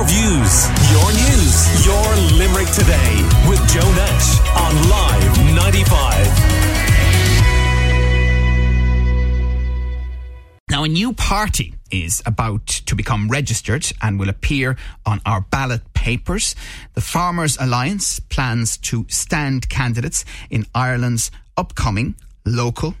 your views, your news, your Limerick today with Joe Nash on Live 95. Now, a new party is about to become registered and will appear on our ballot papers. The Farmers Alliance plans to stand candidates in Ireland's upcoming local,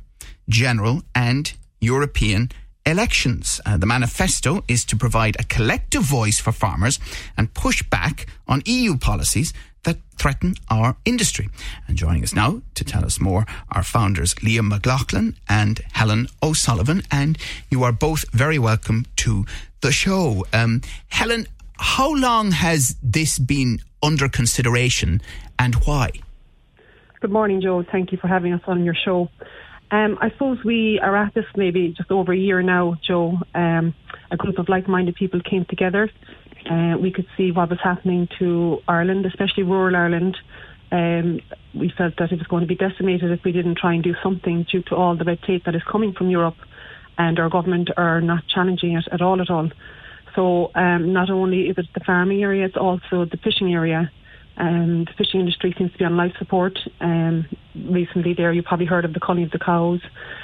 general, and European elections. Uh, the manifesto is to provide a collective voice for farmers and push back on EU policies that threaten our industry. And joining us now to tell us more are founders Liam McLaughlin and Helen O'Sullivan. And you are both very welcome to the show. Um, Helen, how long has this been under consideration and why? Good morning, Joe. Thank you for having us on your show. Um, I suppose we are at this maybe just over a year now, Joe. Um, a group of like minded people came together. Uh, we could see what was happening to Ireland, especially rural Ireland. Um, we felt that it was going to be decimated if we didn't try and do something due to all the red tape that is coming from Europe, and our government are not challenging it at all at all. So um, not only is it the farming area, it's also the fishing area. Um, the fishing industry seems to be on life support. Um, recently, there you probably heard of the culling of the cows,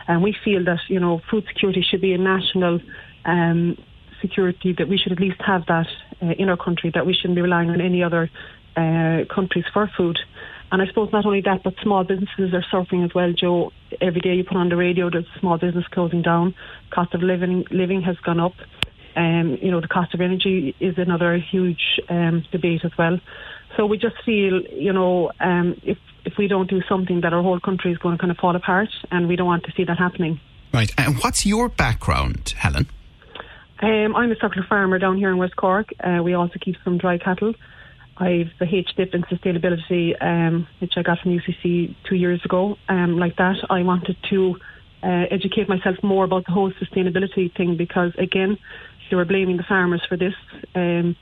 and we feel that you know food security should be a national um, security. That we should at least have that uh, in our country. That we shouldn't be relying on any other uh, countries for food. And I suppose not only that, but small businesses are suffering as well, Joe. Every day you put on the radio, there's a small business closing down. Cost of living living has gone up. Um, you know, the cost of energy is another huge um, debate as well. So we just feel, you know, um, if if we don't do something, that our whole country is going to kind of fall apart, and we don't want to see that happening. Right. And what's your background, Helen? Um, I'm a suckler farmer down here in West Cork. Uh, we also keep some dry cattle. I've the HDIP in sustainability, um, which I got from UCC two years ago. Um, like that, I wanted to uh, educate myself more about the whole sustainability thing because, again, they were blaming the farmers for this. Um,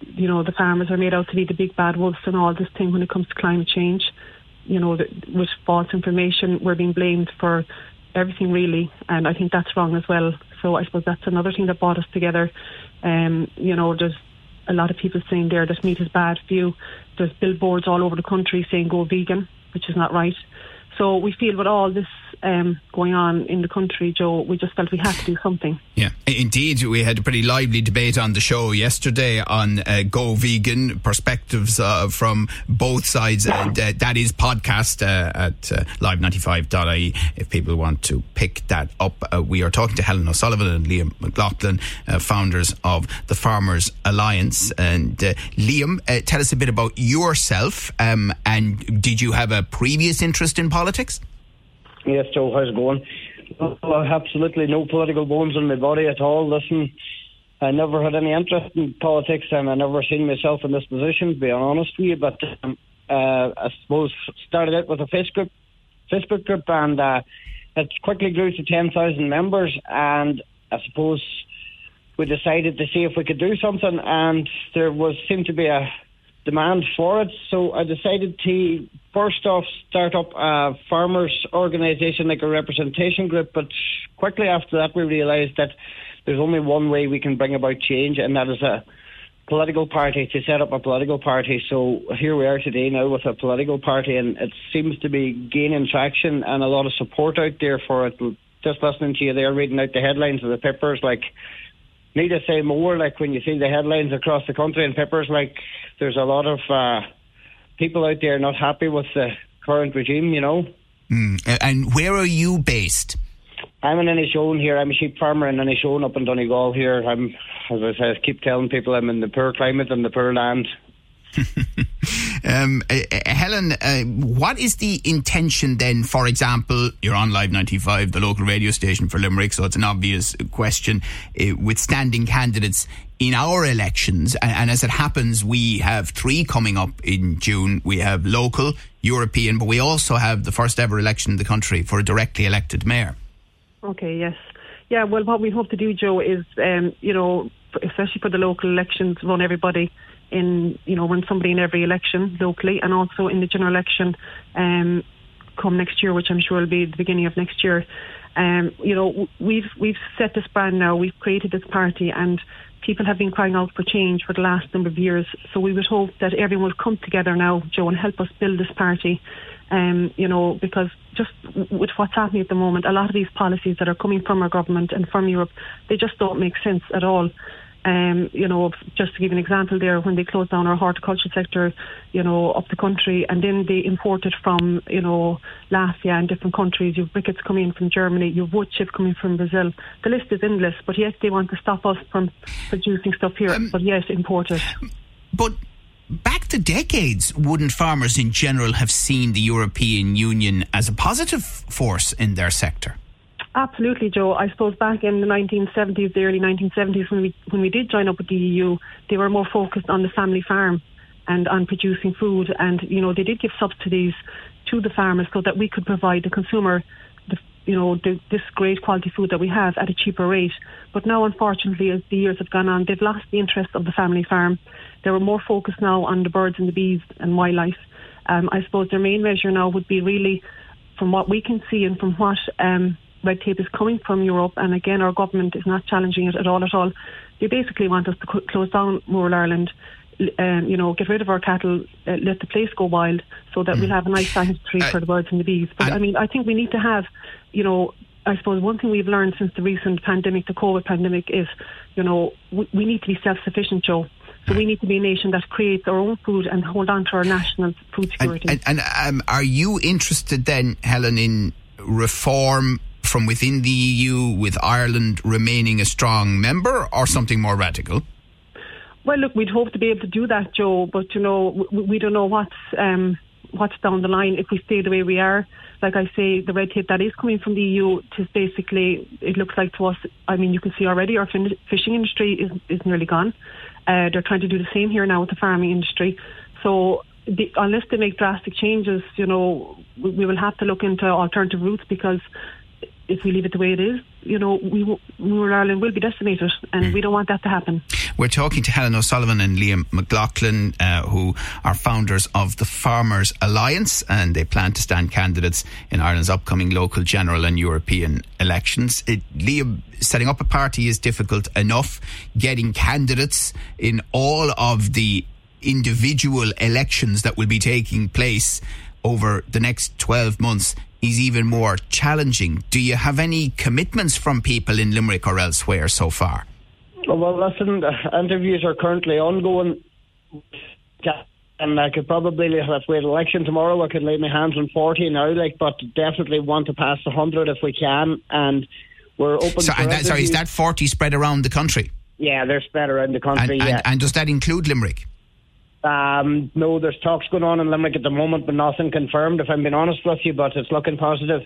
you know, the farmers are made out to be the big bad wolves and all this thing when it comes to climate change. You know, with false information, we're being blamed for everything really, and I think that's wrong as well. So I suppose that's another thing that brought us together. Um, you know, there's a lot of people saying there that meat is bad for you. There's billboards all over the country saying go vegan, which is not right. So we feel with all this um, going on in the country, Joe, we just felt we had to do something. Yeah, indeed. We had a pretty lively debate on the show yesterday on uh, Go Vegan perspectives uh, from both sides. And uh, that is podcast uh, at uh, live95.ie if people want to pick that up. Uh, we are talking to Helen O'Sullivan and Liam McLaughlin, uh, founders of the Farmers Alliance. And Liam, tell us a bit about yourself. Um, and did you have a previous interest in politics? Yes, Joe, how's it going? Absolutely no political bones in my body at all. Listen, I never had any interest in politics, and I never seen myself in this position, to be honest with you. But um, uh, I suppose started out with a Facebook Facebook group, and uh, it quickly grew to ten thousand members. And I suppose we decided to see if we could do something, and there was seemed to be a demand for it. So I decided to first off start up a farmers organisation like a representation group. But quickly after that, we realised that there's only one way we can bring about change, and that is a political party to set up a political party. So here we are today now with a political party, and it seems to be gaining traction and a lot of support out there for it. Just listening to you there, reading out the headlines of the papers, like need to say more. Like when you see the headlines across the country in papers, like there's a lot of uh, people out there not happy with the current regime. You know. Mm. And where are you based? I'm in Inishowen here. I'm a sheep farmer in Inishowen up in Donegal here. I'm, as I said, keep telling people I'm in the poor climate and the poor land. um, uh, Helen, uh, what is the intention then? For example, you're on Live 95, the local radio station for Limerick, so it's an obvious question uh, with standing candidates in our elections. And, and, as it happens, we have three coming up in June. We have local, European, but we also have the first ever election in the country for a directly elected mayor. Okay, yes. Yeah, well, what we hope to do, Joe, is, um, you know, especially for the local elections, run everybody in, you know, run somebody in every election locally and also in the general election um, come next year, which I'm sure will be the beginning of next year. Um, you know, we've we've set this brand now. We've created this party, and people have been crying out for change for the last number of years. So we would hope that everyone will come together now, Joe, and help us build this party. Um, you know, because just with what's happening at the moment, a lot of these policies that are coming from our government and from Europe, they just don't make sense at all. Um, you know, just to give an example there, when they closed down our horticulture sector, you know, up the country, and then they imported from, you know, Latvia and different countries. You've briquettes coming in from Germany, you've wood chip coming from Brazil. The list is endless, but yet they want to stop us from producing stuff here, um, but yes, import it. But back to decades, wouldn't farmers in general have seen the European Union as a positive force in their sector? Absolutely, Joe. I suppose back in the 1970s, the early 1970s, when we when we did join up with the EU, they were more focused on the family farm and on producing food, and you know they did give subsidies to the farmers so that we could provide the consumer, the, you know, the, this great quality food that we have at a cheaper rate. But now, unfortunately, as the years have gone on, they've lost the interest of the family farm. They were more focused now on the birds and the bees and wildlife. Um, I suppose their main measure now would be really, from what we can see and from what um, red tape is coming from Europe, and again, our government is not challenging it at all. At all, they basically want us to close down rural Ireland. Um, you know, get rid of our cattle, uh, let the place go wild, so that mm. we'll have a nice sanctuary uh, for the birds and the bees. But I mean, I think we need to have, you know, I suppose one thing we've learned since the recent pandemic, the COVID pandemic, is, you know, we, we need to be self-sufficient, Joe. So we need to be a nation that creates our own food and hold on to our national food security. And, and, and um, are you interested then, Helen, in reform from within the EU, with Ireland remaining a strong member, or something more radical? Well, look, we'd hope to be able to do that, Joe, but you know, we, don't know what's um, what's down the line if we stay the way we are. Like I say, the red tape that is coming from the EU is basically, it looks like to us. I mean, you can see already our fin- fishing industry is is nearly gone. Uh, they're trying to do the same here now with the farming industry. So the, unless they make drastic changes, you know, we, we, will have to look into alternative routes because if we leave it the way it is, you know, we, rural Ireland will be decimated, and mm. we don't want that to happen. We're talking to Helen O'Sullivan and Liam McLaughlin, uh, who are founders of the Farmers Alliance, and they plan to stand candidates in Ireland's upcoming local, general, and European elections. It, Liam, setting up a party is difficult enough. Getting candidates in all of the individual elections that will be taking place over the next 12 months is even more challenging. Do you have any commitments from people in Limerick or elsewhere so far? Well, listen, interviews are currently ongoing. And I could probably, if we had election tomorrow, I could lay my hands on 40 now, like, but definitely want to pass 100 if we can. And we're open so, and that, Sorry, is that 40 spread around the country? Yeah, they're spread around the country, and, yeah. And, and does that include Limerick? Um, no, there's talks going on in Limerick at the moment, but nothing confirmed. If I'm being honest with you, but it's looking positive.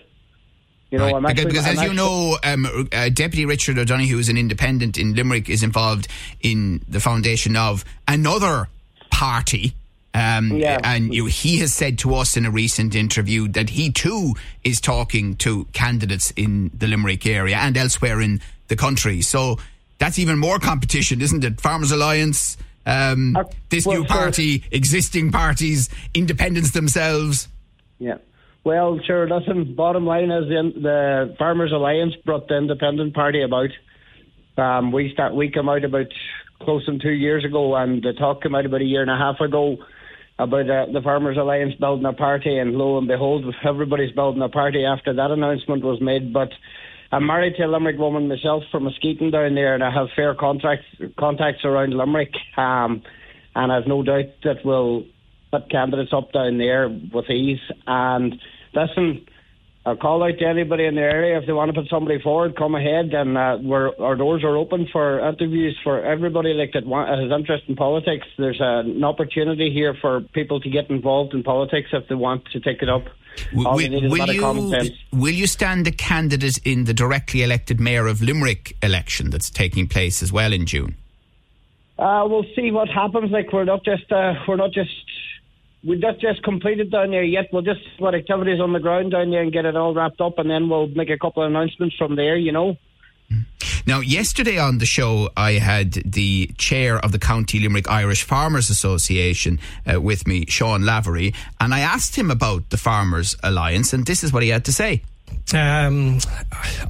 You know, right. because, because as I'm you know, um, uh, Deputy Richard O'Donoghue, who's an independent in Limerick, is involved in the foundation of another party. Um, yeah. And you, he has said to us in a recent interview that he too is talking to candidates in the Limerick area and elsewhere in the country. So that's even more competition, isn't it? Farmers Alliance, um, uh, this well, new party, sure. existing parties, independents themselves. Yeah. Well, sure. Listen, bottom line is the, the Farmers Alliance brought the independent party about. Um, we start. We come out about close to two years ago, and the talk came out about a year and a half ago about uh, the Farmers Alliance building a party, and lo and behold, everybody's building a party after that announcement was made. But I'm married to a Limerick woman myself from Muskegon down there, and I have fair contacts contacts around Limerick. Um, and I've no doubt that we'll put candidates up down there with ease. And listen, I'll call out to anybody in the area if they want to put somebody forward, come ahead, and uh, our doors are open for interviews for everybody like that want, has interest in politics. There's an opportunity here for people to get involved in politics if they want to take it up. Will, will you, will you stand a candidate in the directly elected mayor of Limerick election that's taking place as well in June? Uh, we'll see what happens. Like we're not just uh, we're not just we're not just completed down there yet. We'll just what activities on the ground down there and get it all wrapped up, and then we'll make a couple of announcements from there. You know. Now, yesterday on the show, I had the chair of the County Limerick Irish Farmers Association uh, with me, Sean Lavery, and I asked him about the Farmers Alliance, and this is what he had to say. Um,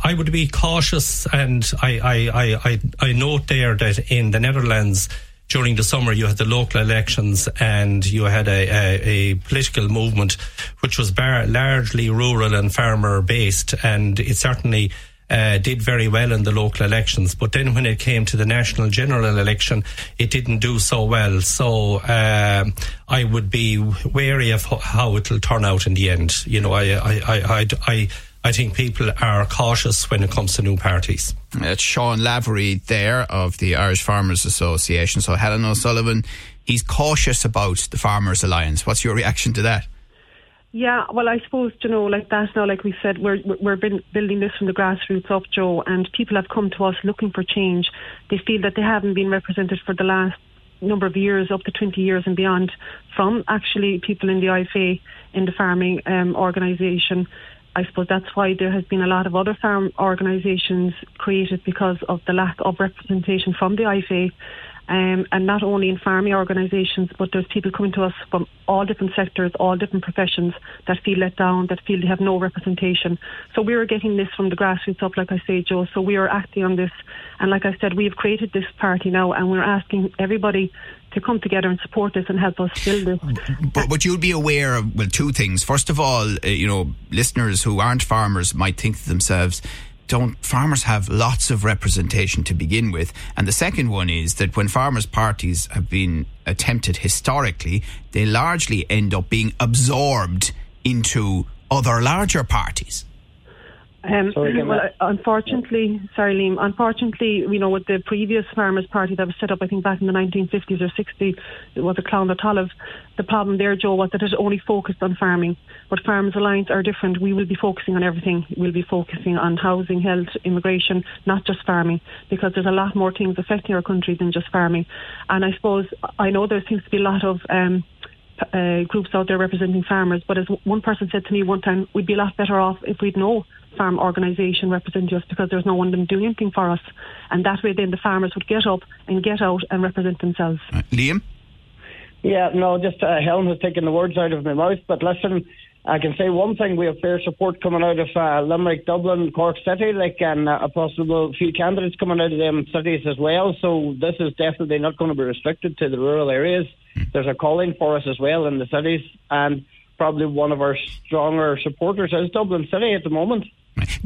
I would be cautious, and I, I, I, I, note there that in the Netherlands during the summer you had the local elections and you had a, a, a political movement which was bar- largely rural and farmer based, and it certainly uh, did very well in the local elections. But then when it came to the national general election, it didn't do so well. So uh, I would be wary of how it will turn out in the end. You know, I, I, I, I I think people are cautious when it comes to new parties. It's Sean Lavery there of the Irish Farmers Association. So Helen O'Sullivan, he's cautious about the Farmers Alliance. What's your reaction to that? Yeah, well, I suppose you know, like that now, like we said, we're we're building this from the grassroots up, Joe, and people have come to us looking for change. They feel that they haven't been represented for the last number of years, up to 20 years and beyond, from actually people in the IFA, in the farming um, organisation. I suppose that's why there has been a lot of other farm organisations created because of the lack of representation from the IFA um, and not only in farming organisations, but there's people coming to us from all different sectors, all different professions that feel let down, that feel they have no representation. So we are getting this from the grassroots up, like I say, Joe. So we are acting on this, and like I said, we have created this party now, and we're asking everybody to come together and support this and help us build this. But, but you'll be aware of well two things. First of all, uh, you know, listeners who aren't farmers might think to themselves don't farmers have lots of representation to begin with? And the second one is that when farmers' parties have been attempted historically, they largely end up being absorbed into other larger parties. Um, well, unfortunately, sorry, Liam. Unfortunately, you know, with the previous Farmers Party that was set up, I think back in the 1950s or 60s, it was a Clann Clann na Talmhan. The problem there, Joe, was that it only focused on farming. But Farmers Alliance are different. We will be focusing on everything. We'll be focusing on housing, health, immigration, not just farming, because there's a lot more things affecting our country than just farming. And I suppose I know there seems to be a lot of um, uh, groups out there representing farmers. But as one person said to me one time, we'd be a lot better off if we'd no farm organisation representing us because there's no one them doing anything for us. And that way then the farmers would get up and get out and represent themselves. Uh, Liam? Yeah, no, just uh, Helen has taken the words out of my mouth. But listen, I can say one thing: we have fair support coming out of uh, Limerick, Dublin, Cork City, like, and uh, a possible few candidates coming out of them cities as well. So this is definitely not going to be restricted to the rural areas. There's a calling for us as well in the cities, and probably one of our stronger supporters is Dublin City at the moment.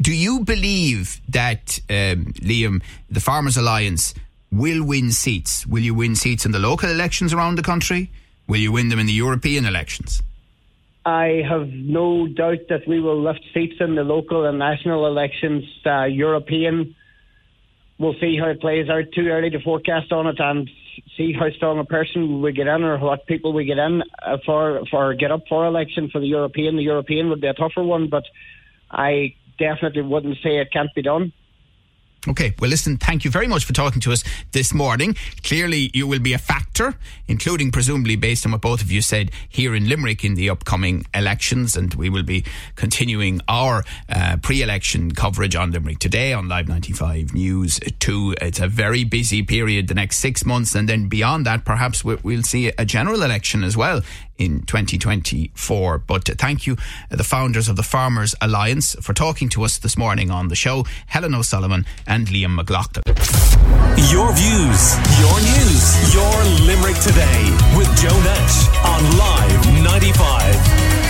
Do you believe that um, Liam, the Farmers Alliance, will win seats? Will you win seats in the local elections around the country? Will you win them in the European elections? I have no doubt that we will lift seats in the local and national elections. Uh, European, we'll see how it plays out. Too early to forecast on it and see how strong a person we get in or what people we get in uh, for for get up for election for the European. The European would be a tougher one, but I definitely wouldn't say it can't be done. Okay, well, listen, thank you very much for talking to us this morning. Clearly, you will be a factor, including presumably based on what both of you said here in Limerick in the upcoming elections. And we will be continuing our uh, pre election coverage on Limerick today on Live 95 News 2. It's a very busy period, the next six months. And then beyond that, perhaps we'll see a general election as well in 2024. But thank you, the founders of the Farmers Alliance, for talking to us this morning on the show, Helen O'Sullivan and Liam McLaughlin. Your views, your news, your Limerick today with Joe Nash on Live 95.